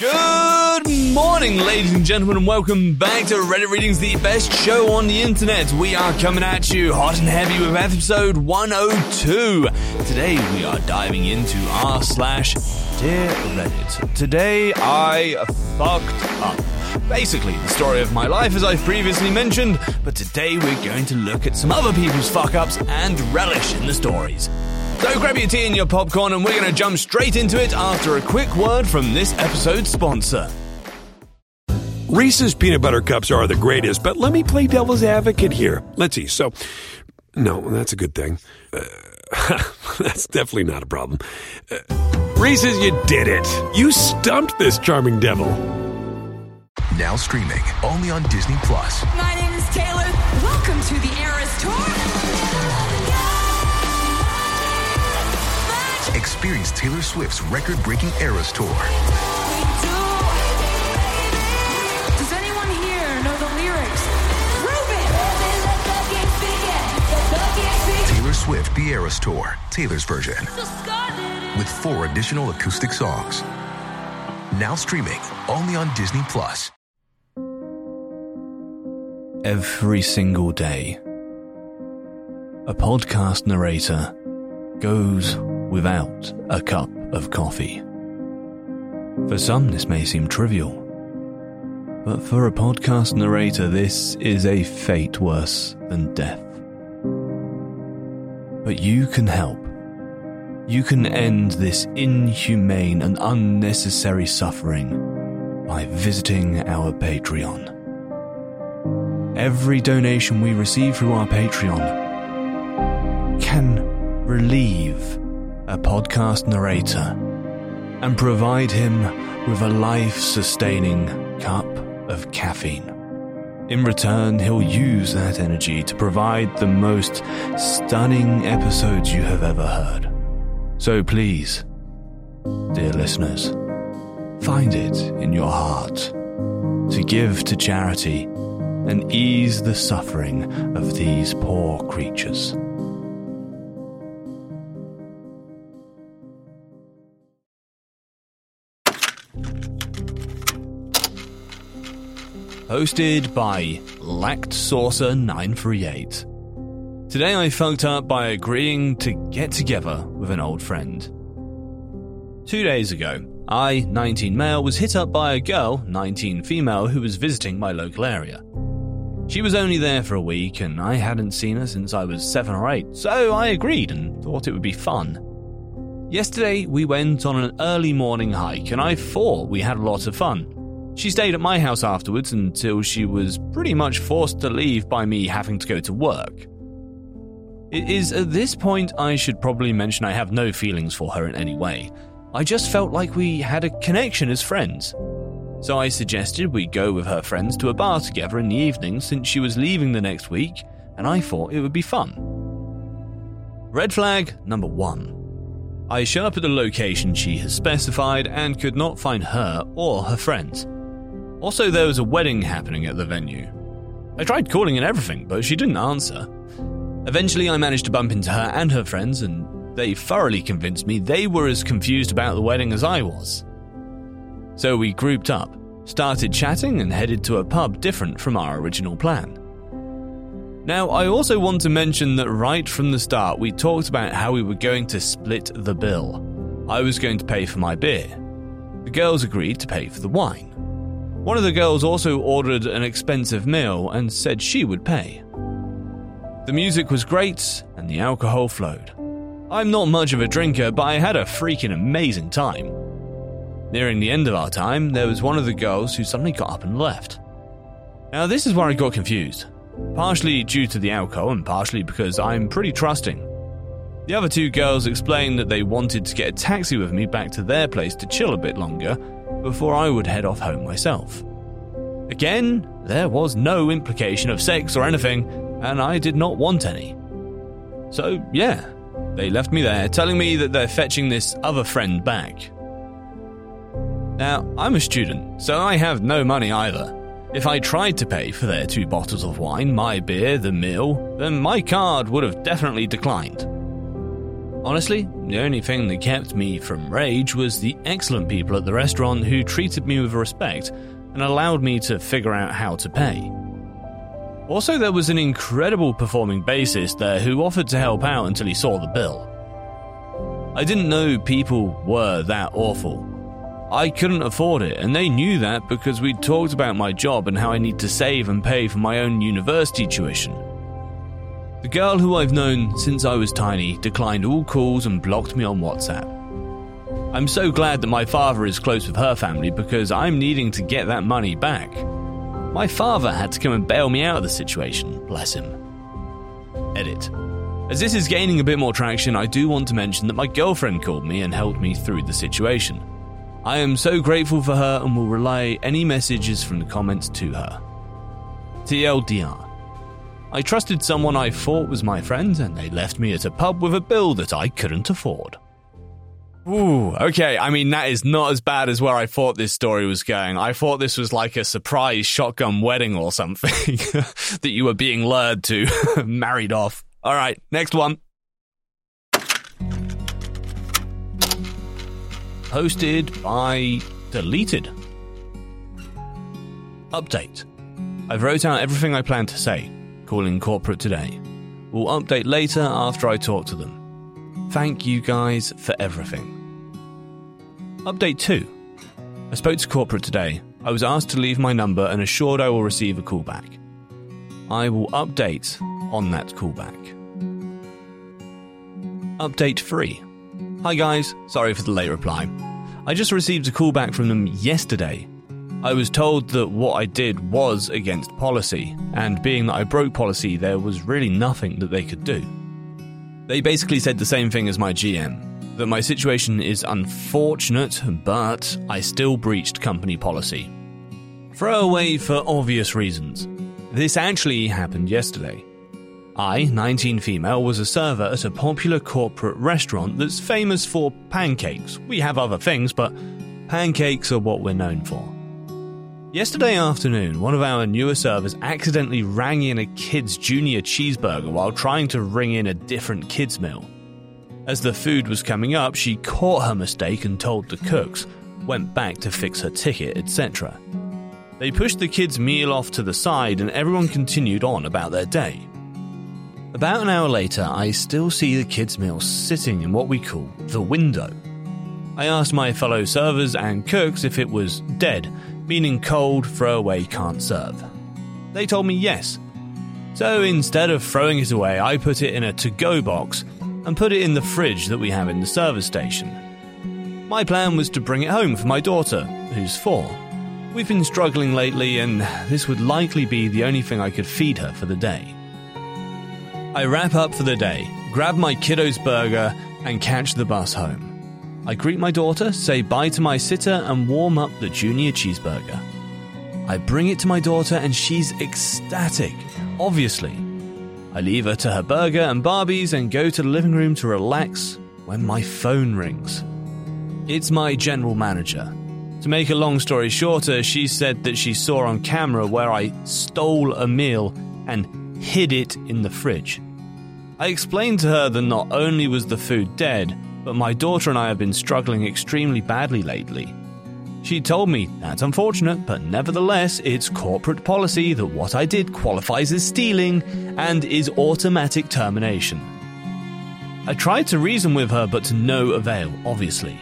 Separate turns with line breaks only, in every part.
Good morning, ladies and gentlemen, and welcome back to Reddit Readings, the best show on the internet. We are coming at you hot and heavy with episode 102. Today we are diving into r slash dear Reddit. Today I fucked up. Basically, the story of my life as I've previously mentioned, but today we're going to look at some other people's fuck ups and relish in the stories. So grab your tea and your popcorn, and we're going to jump straight into it after a quick word from this episode's sponsor.
Reese's peanut butter cups are the greatest, but let me play devil's advocate here. Let's see. So, no, that's a good thing. Uh, that's definitely not a problem. Uh, Reese's, you did it. You stumped this charming devil.
Now streaming only on Disney Plus.
My name is Taylor. Welcome to the Eras Tour.
Experience Taylor Swift's record-breaking Eras Tour.
Does anyone here know the lyrics?
Taylor Swift The Eras Tour, Taylor's version, with four additional acoustic songs. Now streaming only on Disney Plus.
Every single day, a podcast narrator goes without a cup of coffee. For some, this may seem trivial, but for a podcast narrator, this is a fate worse than death. But you can help. You can end this inhumane and unnecessary suffering by visiting our Patreon. Every donation we receive through our Patreon can relieve a podcast narrator and provide him with a life sustaining cup of caffeine. In return, he'll use that energy to provide the most stunning episodes you have ever heard. So please, dear listeners, find it in your heart to give to charity and ease the suffering of these poor creatures. Hosted by Lacked Saucer 938. Today I fucked up by agreeing to get together with an old friend. Two days ago, I, 19 male, was hit up by a girl, 19 female, who was visiting my local area. She was only there for a week, and I hadn't seen her since I was seven or eight, so I agreed and thought it would be fun. Yesterday, we went on an early morning hike, and I thought we had a lot of fun. She stayed at my house afterwards until she was pretty much forced to leave by me having to go to work. It is at this point I should probably mention I have no feelings for her in any way. I just felt like we had a connection as friends. So I suggested we go with her friends to a bar together in the evening since she was leaving the next week, and I thought it would be fun. Red flag number one. I show up at the location she has specified and could not find her or her friends. Also, there was a wedding happening at the venue. I tried calling and everything, but she didn't answer. Eventually, I managed to bump into her and her friends, and they thoroughly convinced me they were as confused about the wedding as I was. So we grouped up, started chatting, and headed to a pub different from our original plan. Now, I also want to mention that right from the start, we talked about how we were going to split the bill. I was going to pay for my beer. The girls agreed to pay for the wine. One of the girls also ordered an expensive meal and said she would pay. The music was great and the alcohol flowed. I'm not much of a drinker, but I had a freaking amazing time. Nearing the end of our time, there was one of the girls who suddenly got up and left. Now, this is where I got confused, partially due to the alcohol and partially because I'm pretty trusting. The other two girls explained that they wanted to get a taxi with me back to their place to chill a bit longer before I would head off home myself. Again, there was no implication of sex or anything, and I did not want any. So, yeah, they left me there, telling me that they're fetching this other friend back. Now, I'm a student, so I have no money either. If I tried to pay for their two bottles of wine, my beer, the meal, then my card would have definitely declined. Honestly, the only thing that kept me from rage was the excellent people at the restaurant who treated me with respect and allowed me to figure out how to pay. Also, there was an incredible performing bassist there who offered to help out until he saw the bill. I didn't know people were that awful. I couldn't afford it, and they knew that because we'd talked about my job and how I need to save and pay for my own university tuition. The girl who I've known since I was tiny declined all calls and blocked me on WhatsApp. I'm so glad that my father is close with her family because I'm needing to get that money back. My father had to come and bail me out of the situation, bless him. Edit. As this is gaining a bit more traction, I do want to mention that my girlfriend called me and helped me through the situation. I am so grateful for her and will relay any messages from the comments to her. TLDR. I trusted someone I thought was my friend, and they left me at a pub with a bill that I couldn't afford. Ooh, okay. I mean, that is not as bad as where I thought this story was going. I thought this was like a surprise shotgun wedding or something that you were being lured to, married off. All right, next one. Posted by Deleted. Update. I've wrote out everything I plan to say calling corporate today. We'll update later after I talk to them. Thank you guys for everything. Update 2. I spoke to corporate today. I was asked to leave my number and assured I will receive a callback. I will update on that callback. Update 3. Hi guys, sorry for the late reply. I just received a callback from them yesterday I was told that what I did was against policy, and being that I broke policy, there was really nothing that they could do. They basically said the same thing as my GM that my situation is unfortunate, but I still breached company policy. Throwaway for obvious reasons. This actually happened yesterday. I, 19 female, was a server at a popular corporate restaurant that's famous for pancakes. We have other things, but pancakes are what we're known for. Yesterday afternoon, one of our newer servers accidentally rang in a kid's junior cheeseburger while trying to ring in a different kid's meal. As the food was coming up, she caught her mistake and told the cooks, went back to fix her ticket, etc. They pushed the kid's meal off to the side and everyone continued on about their day. About an hour later, I still see the kid's meal sitting in what we call the window. I asked my fellow servers and cooks if it was dead meaning cold, throwaway, can't serve. They told me yes. So instead of throwing it away, I put it in a to go box and put it in the fridge that we have in the service station. My plan was to bring it home for my daughter, who's four. We've been struggling lately, and this would likely be the only thing I could feed her for the day. I wrap up for the day, grab my kiddo's burger, and catch the bus home. I greet my daughter, say bye to my sitter, and warm up the junior cheeseburger. I bring it to my daughter, and she's ecstatic, obviously. I leave her to her burger and Barbies and go to the living room to relax when my phone rings. It's my general manager. To make a long story shorter, she said that she saw on camera where I stole a meal and hid it in the fridge. I explained to her that not only was the food dead, but my daughter and I have been struggling extremely badly lately. She told me that's unfortunate, but nevertheless, it's corporate policy that what I did qualifies as stealing and is automatic termination. I tried to reason with her, but to no avail, obviously.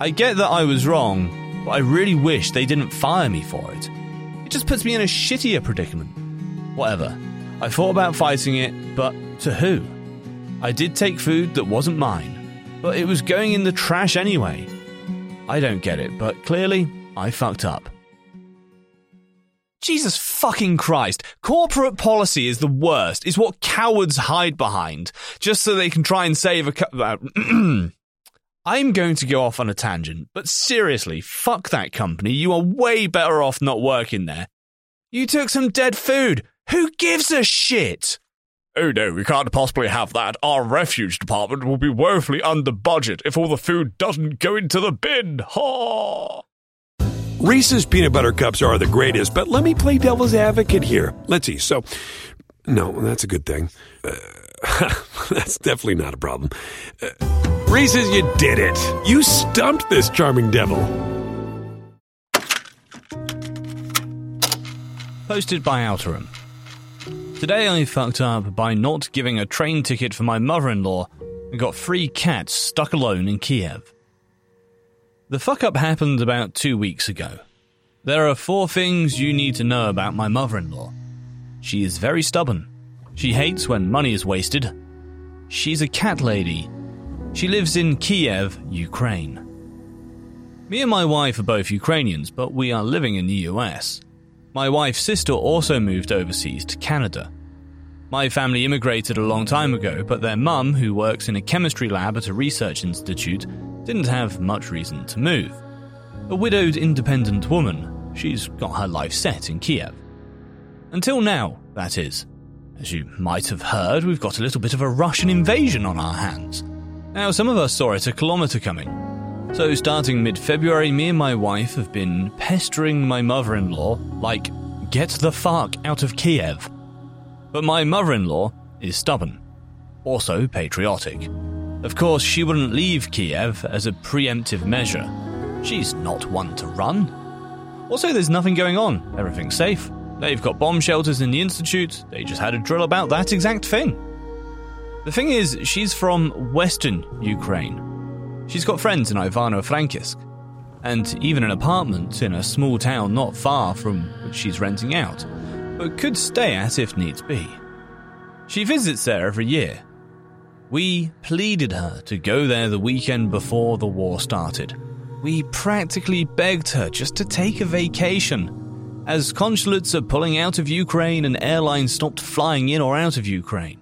I get that I was wrong, but I really wish they didn't fire me for it. It just puts me in a shittier predicament. Whatever. I thought about fighting it, but to who? I did take food that wasn't mine, but it was going in the trash anyway. I don't get it, but clearly, I fucked up. Jesus fucking Christ. Corporate policy is the worst. Is what cowards hide behind just so they can try and save a. Co- I'm going to go off on a tangent, but seriously, fuck that company. You are way better off not working there. You took some dead food. Who gives a shit? Oh no, we can't possibly have that. Our refuge department will be woefully under budget if all the food doesn't go into the bin. Ha!
Reese's peanut butter cups are the greatest, but let me play devil's advocate here. Let's see. So, no, that's a good thing. Uh, that's definitely not a problem. Uh, Reese's, you did it. You stumped this charming devil.
Posted by Outerum. Today I fucked up by not giving a train ticket for my mother in law and got three cats stuck alone in Kiev. The fuck up happened about two weeks ago. There are four things you need to know about my mother in law. She is very stubborn. She hates when money is wasted. She's a cat lady. She lives in Kiev, Ukraine. Me and my wife are both Ukrainians, but we are living in the US. My wife's sister also moved overseas to Canada. My family immigrated a long time ago, but their mum, who works in a chemistry lab at a research institute, didn't have much reason to move. A widowed independent woman, she's got her life set in Kiev. Until now, that is. As you might have heard, we've got a little bit of a Russian invasion on our hands. Now, some of us saw it a kilometre coming. So, starting mid February, me and my wife have been pestering my mother in law, like, get the fuck out of Kiev. But my mother in law is stubborn, also patriotic. Of course, she wouldn't leave Kiev as a preemptive measure. She's not one to run. Also, there's nothing going on, everything's safe. They've got bomb shelters in the Institute, they just had a drill about that exact thing. The thing is, she's from Western Ukraine. She's got friends in Ivano-Frankivsk, and even an apartment in a small town not far from which she's renting out, but could stay at if needs be. She visits there every year, we pleaded her to go there the weekend before the war started. We practically begged her just to take a vacation, as consulates are pulling out of Ukraine and airlines stopped flying in or out of Ukraine.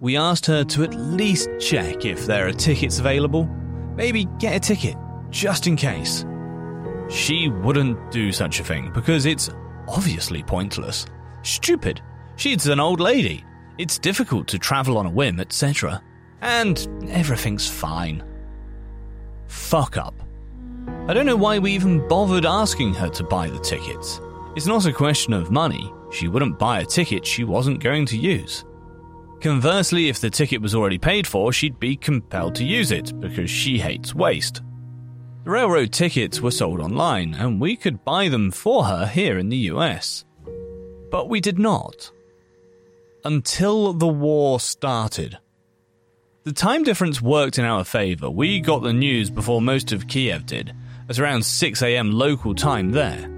We asked her to at least check if there are tickets available, maybe get a ticket, just in case. She wouldn't do such a thing because it's obviously pointless. Stupid. She's an old lady. It's difficult to travel on a whim, etc. And everything's fine. Fuck up. I don't know why we even bothered asking her to buy the tickets. It's not a question of money. She wouldn't buy a ticket she wasn't going to use. Conversely, if the ticket was already paid for, she'd be compelled to use it because she hates waste. The railroad tickets were sold online, and we could buy them for her here in the US. But we did not until the war started. The time difference worked in our favour. We got the news before most of Kiev did, at around 6am local time there.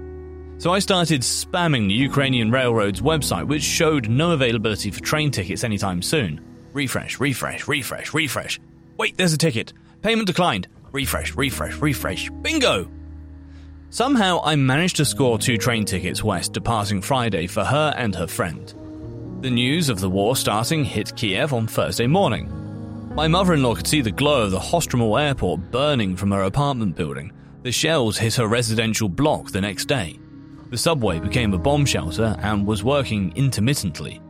So I started spamming the Ukrainian Railroad's website, which showed no availability for train tickets anytime soon. Refresh, refresh, refresh, refresh. Wait, there's a ticket. Payment declined. Refresh, refresh, refresh. Bingo! Somehow I managed to score two train tickets west departing Friday for her and her friend. The news of the war starting hit Kiev on Thursday morning. My mother in law could see the glow of the Hostomel airport burning from her apartment building. The shells hit her residential block the next day. The subway became a bomb shelter and was working intermittently.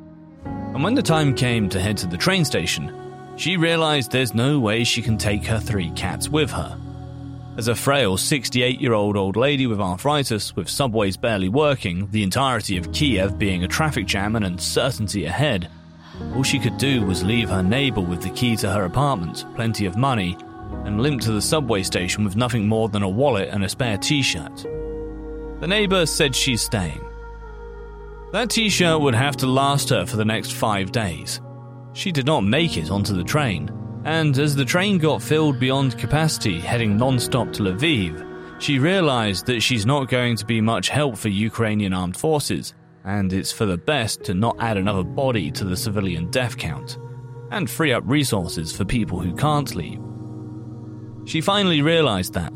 And when the time came to head to the train station, she realized there's no way she can take her three cats with her. As a frail 68 year old old lady with arthritis, with subways barely working, the entirety of Kiev being a traffic jam and uncertainty ahead, all she could do was leave her neighbour with the key to her apartment, plenty of money, and limp to the subway station with nothing more than a wallet and a spare t shirt. The neighbour said she's staying. That t shirt would have to last her for the next five days. She did not make it onto the train, and as the train got filled beyond capacity heading non stop to Lviv, she realized that she's not going to be much help for Ukrainian armed forces, and it's for the best to not add another body to the civilian death count, and free up resources for people who can't leave. She finally realized that,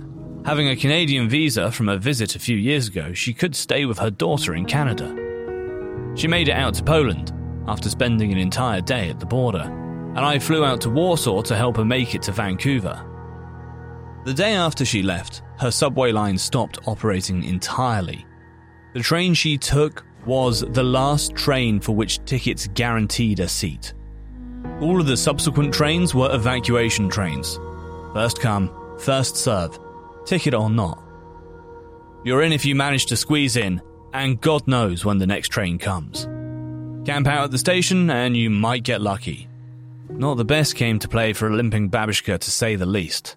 having a Canadian visa from a visit a few years ago, she could stay with her daughter in Canada. She made it out to Poland after spending an entire day at the border and I flew out to Warsaw to help her make it to Vancouver. The day after she left, her subway line stopped operating entirely. The train she took was the last train for which tickets guaranteed a seat. All of the subsequent trains were evacuation trains. First come, first serve, ticket or not. You're in if you manage to squeeze in, and God knows when the next train comes. Camp out at the station and you might get lucky not the best game to play for a limping Babushka to say the least.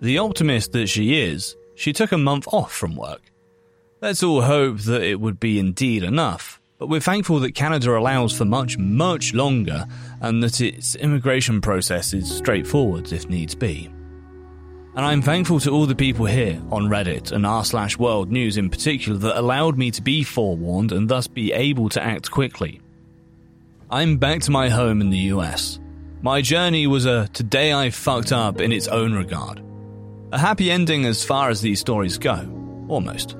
The optimist that she is, she took a month off from work. Let's all hope that it would be indeed enough, but we're thankful that Canada allows for much, much longer and that its immigration process is straightforward if needs be. And I'm thankful to all the people here on Reddit and r slash world news in particular that allowed me to be forewarned and thus be able to act quickly. I'm back to my home in the US. My journey was a today I fucked up in its own regard. A happy ending as far as these stories go. Almost.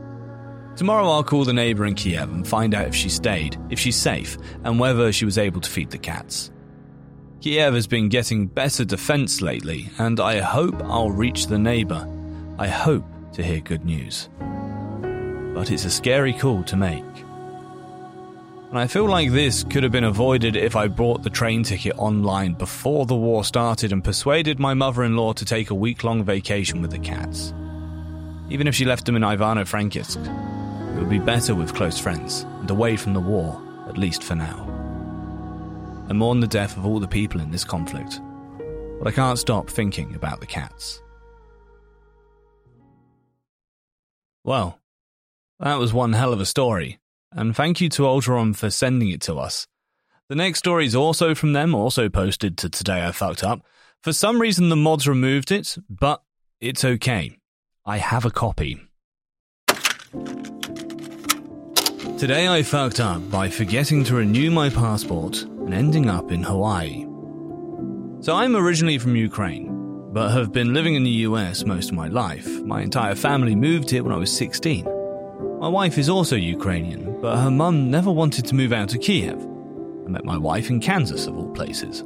Tomorrow I'll call the neighbour in Kiev and find out if she stayed, if she's safe, and whether she was able to feed the cats. Kiev has been getting better defense lately, and I hope I'll reach the neighbor. I hope to hear good news. But it's a scary call to make. And I feel like this could have been avoided if I bought the train ticket online before the war started and persuaded my mother in law to take a week long vacation with the cats. Even if she left them in Ivano Frankivsk, it would be better with close friends and away from the war, at least for now. I mourn the death of all the people in this conflict, but I can't stop thinking about the cats. Well, that was one hell of a story, and thank you to Ultron for sending it to us. The next story is also from them, also posted to Today I Fucked Up. For some reason, the mods removed it, but it's okay. I have a copy. Today I fucked up by forgetting to renew my passport and ending up in Hawaii. So I'm originally from Ukraine, but have been living in the US most of my life. My entire family moved here when I was 16. My wife is also Ukrainian, but her mum never wanted to move out to Kiev. I met my wife in Kansas, of all places.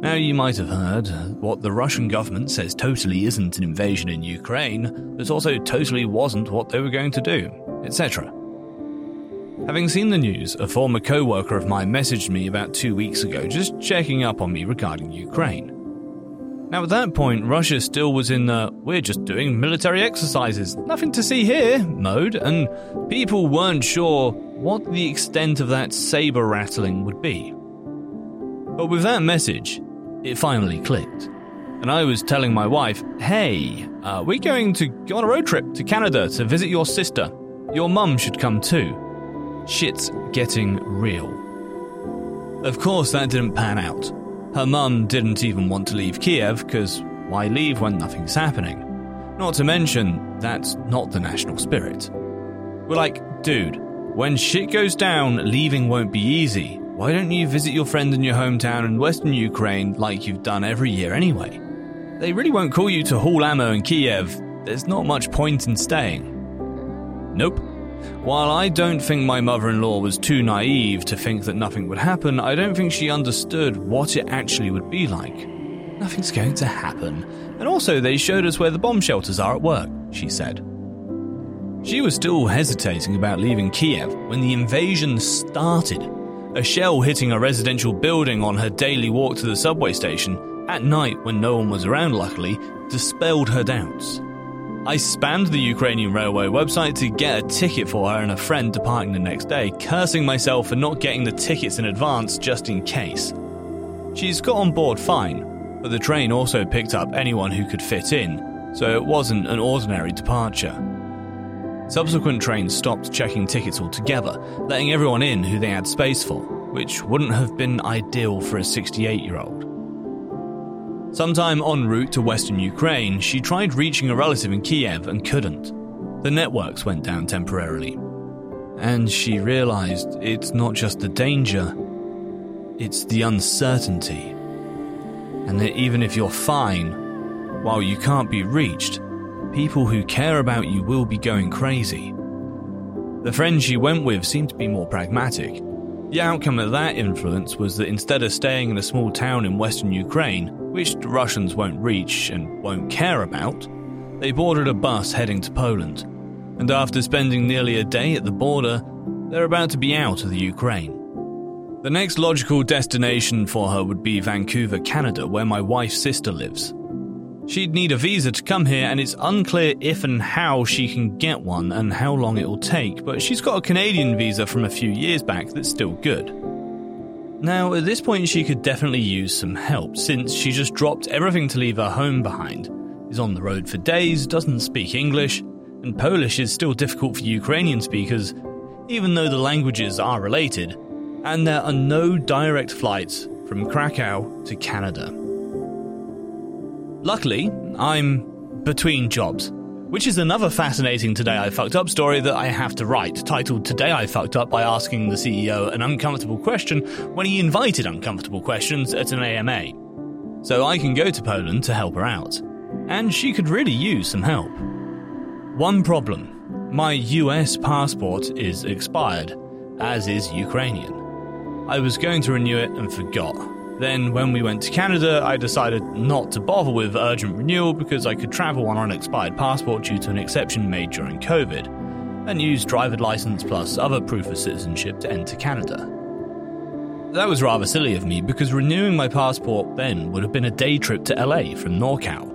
Now, you might have heard uh, what the Russian government says totally isn't an invasion in Ukraine, but also totally wasn't what they were going to do, etc. Having seen the news, a former co worker of mine messaged me about two weeks ago just checking up on me regarding Ukraine. Now, at that point, Russia still was in the we're just doing military exercises, nothing to see here mode, and people weren't sure what the extent of that saber rattling would be. But with that message, it finally clicked. And I was telling my wife, hey, uh, we're going to go on a road trip to Canada to visit your sister. Your mum should come too shit's getting real. Of course, that didn't pan out. Her mum didn't even want to leave Kiev, because why leave when nothing's happening? Not to mention, that's not the national spirit. We're like, dude, when shit goes down, leaving won't be easy. Why don't you visit your friend in your hometown in western Ukraine like you've done every year anyway? They really won't call you to haul ammo in Kiev. There's not much point in staying. Nope. While I don't think my mother in law was too naive to think that nothing would happen, I don't think she understood what it actually would be like. Nothing's going to happen. And also, they showed us where the bomb shelters are at work, she said. She was still hesitating about leaving Kiev when the invasion started. A shell hitting a residential building on her daily walk to the subway station, at night when no one was around, luckily, dispelled her doubts. I spammed the Ukrainian railway website to get a ticket for her and a friend departing the next day, cursing myself for not getting the tickets in advance just in case. She's got on board fine, but the train also picked up anyone who could fit in, so it wasn't an ordinary departure. Subsequent trains stopped checking tickets altogether, letting everyone in who they had space for, which wouldn't have been ideal for a 68 year old. Sometime en route to western Ukraine, she tried reaching a relative in Kiev and couldn't. The networks went down temporarily. And she realized it's not just the danger, it's the uncertainty. And that even if you're fine, while you can't be reached, people who care about you will be going crazy. The friend she went with seemed to be more pragmatic. The outcome of that influence was that instead of staying in a small town in western Ukraine, which the Russians won't reach and won't care about, they boarded a bus heading to Poland. And after spending nearly a day at the border, they're about to be out of the Ukraine. The next logical destination for her would be Vancouver, Canada, where my wife's sister lives. She'd need a visa to come here, and it's unclear if and how she can get one and how long it will take, but she's got a Canadian visa from a few years back that's still good. Now, at this point, she could definitely use some help since she just dropped everything to leave her home behind, is on the road for days, doesn't speak English, and Polish is still difficult for Ukrainian speakers, even though the languages are related, and there are no direct flights from Krakow to Canada. Luckily, I'm between jobs, which is another fascinating Today I Fucked Up story that I have to write, titled Today I Fucked Up by asking the CEO an uncomfortable question when he invited uncomfortable questions at an AMA. So I can go to Poland to help her out. And she could really use some help. One problem my US passport is expired, as is Ukrainian. I was going to renew it and forgot. Then, when we went to Canada, I decided not to bother with urgent renewal because I could travel on an expired passport due to an exception made during COVID, and use driver's license plus other proof of citizenship to enter Canada. That was rather silly of me because renewing my passport then would have been a day trip to LA from NorCal.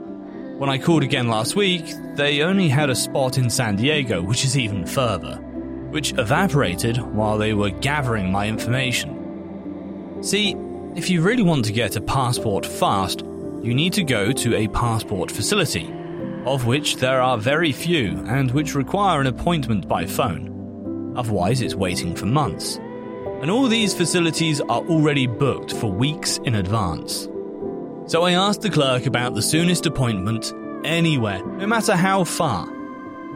When I called again last week, they only had a spot in San Diego, which is even further, which evaporated while they were gathering my information. See, if you really want to get a passport fast, you need to go to a passport facility, of which there are very few and which require an appointment by phone. Otherwise, it's waiting for months. And all these facilities are already booked for weeks in advance. So I asked the clerk about the soonest appointment anywhere, no matter how far.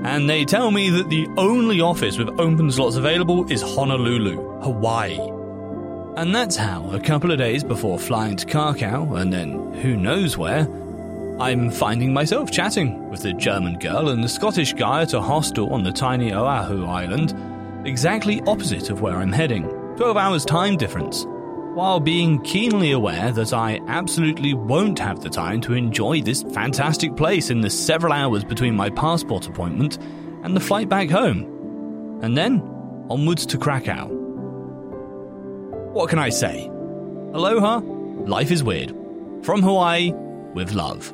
And they tell me that the only office with open slots available is Honolulu, Hawaii. And that's how, a couple of days before flying to Krakow, and then who knows where, I'm finding myself chatting with the German girl and the Scottish guy at a hostel on the tiny Oahu island, exactly opposite of where I'm heading. 12 hours time difference. While being keenly aware that I absolutely won't have the time to enjoy this fantastic place in the several hours between my passport appointment and the flight back home. And then, onwards to Krakow. What can I say? Aloha, life is weird. From Hawaii, with love.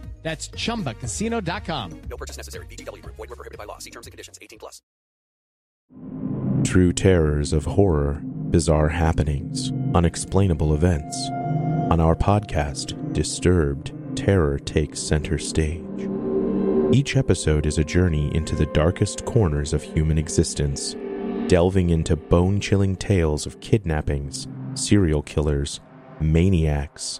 That's chumbacasino.com.
No purchase necessary. VGW Group. Void were prohibited by law. See terms and conditions. 18 plus.
True terrors of horror, bizarre happenings, unexplainable events. On our podcast, Disturbed, terror takes center stage. Each episode is a journey into the darkest corners of human existence, delving into bone chilling tales of kidnappings, serial killers, maniacs,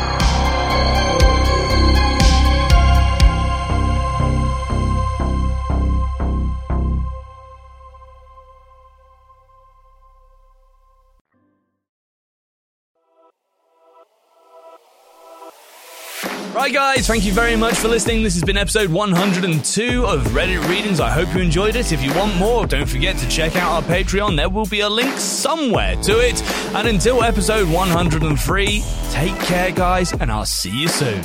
Right, guys, thank you very much for listening. This has been episode 102 of Reddit Readings. I hope you enjoyed it. If you want more, don't forget to check out our Patreon. There will be a link somewhere to it. And until episode 103, take care, guys, and I'll see you soon.